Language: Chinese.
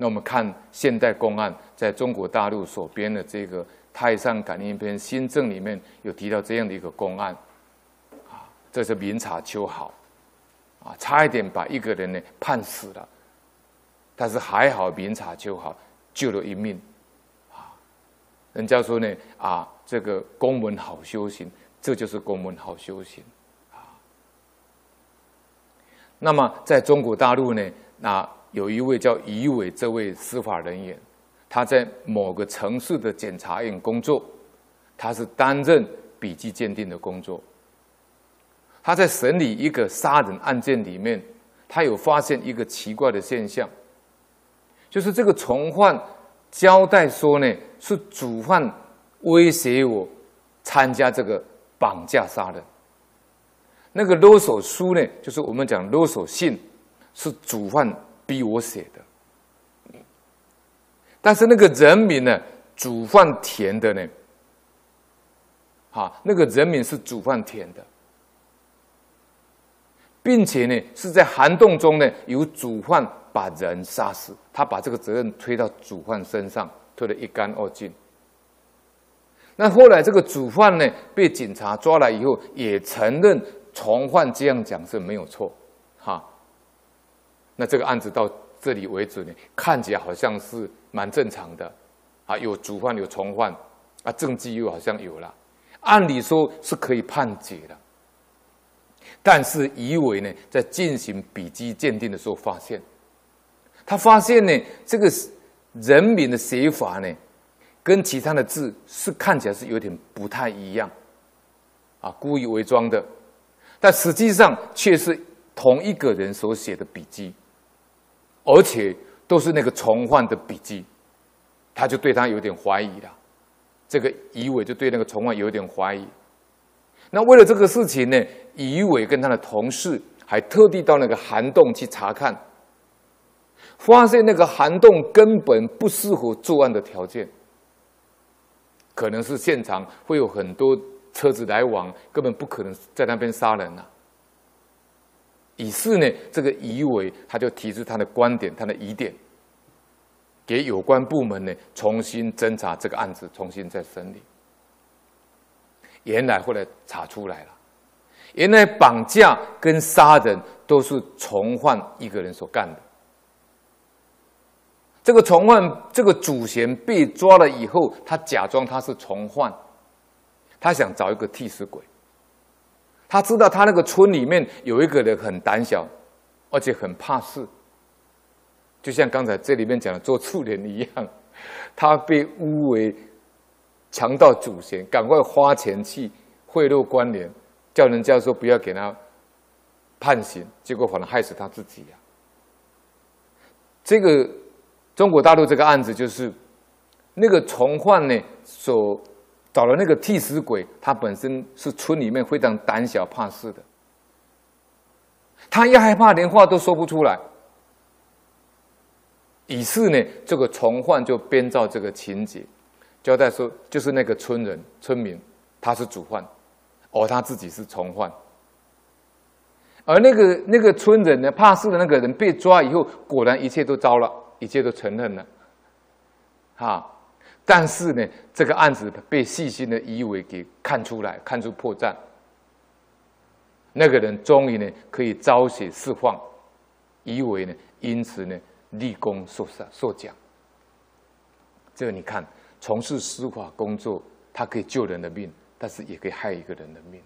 那我们看现代公案，在中国大陆所编的这个《太上感应篇新政》里面有提到这样的一个公案，啊，这是明察秋毫，啊，差一点把一个人呢判死了，但是还好明察秋毫，救了一命，啊，人家说呢，啊，这个公文好修行，这就是公文好修行，啊，那么在中国大陆呢，那。有一位叫余伟这位司法人员，他在某个城市的检察院工作，他是担任笔迹鉴定的工作。他在审理一个杀人案件里面，他有发现一个奇怪的现象，就是这个从犯交代说呢，是主犯威胁我参加这个绑架杀人。那个勒索书呢，就是我们讲勒索信，是主犯。逼我写的，但是那个人民呢，主犯填的呢，哈，那个人民是主犯填的，并且呢是在涵洞中呢，由主犯把人杀死，他把这个责任推到主犯身上，推得一干二净。那后来这个主犯呢被警察抓来以后，也承认从犯这样讲是没有错，哈。那这个案子到这里为止呢，看起来好像是蛮正常的，啊，有主犯有从犯，啊，证据又好像有了，按理说是可以判决的。但是余伟呢，在进行笔迹鉴定的时候发现，他发现呢，这个人民的写法呢，跟其他的字是看起来是有点不太一样，啊，故意伪装的，但实际上却是同一个人所写的笔迹。而且都是那个从犯的笔迹，他就对他有点怀疑了。这个余伟就对那个从犯有点怀疑。那为了这个事情呢，余伟跟他的同事还特地到那个涵洞去查看，发现那个涵洞根本不适合作案的条件，可能是现场会有很多车子来往，根本不可能在那边杀人了、于是呢，这个余伟他就提出他的观点，他的疑点，给有关部门呢重新侦查这个案子，重新再审理。原来后来查出来了，原来绑架跟杀人都是从犯一个人所干的。这个从犯，这个主嫌被抓了以后，他假装他是从犯，他想找一个替死鬼。他知道他那个村里面有一个人很胆小，而且很怕事，就像刚才这里面讲的做处人一样，他被诬为强盗祖先，赶快花钱去贿赂官员，叫人家说不要给他判刑，结果反而害死他自己呀、啊。这个中国大陆这个案子就是那个从犯呢所。找了那个替死鬼，他本身是村里面非常胆小怕事的，他一害怕连话都说不出来。于是呢，这个从犯就编造这个情节，交代说就是那个村人村民他是主犯，而他自己是从犯，而那个那个村人呢，怕事的那个人被抓以后，果然一切都糟了，一切都承认了，哈。但是呢，这个案子被细心的余伟给看出来，看出破绽。那个人终于呢可以昭雪释放，余伟呢因此呢立功受赏受奖。这个你看，从事司法工作，他可以救人的命，但是也可以害一个人的命。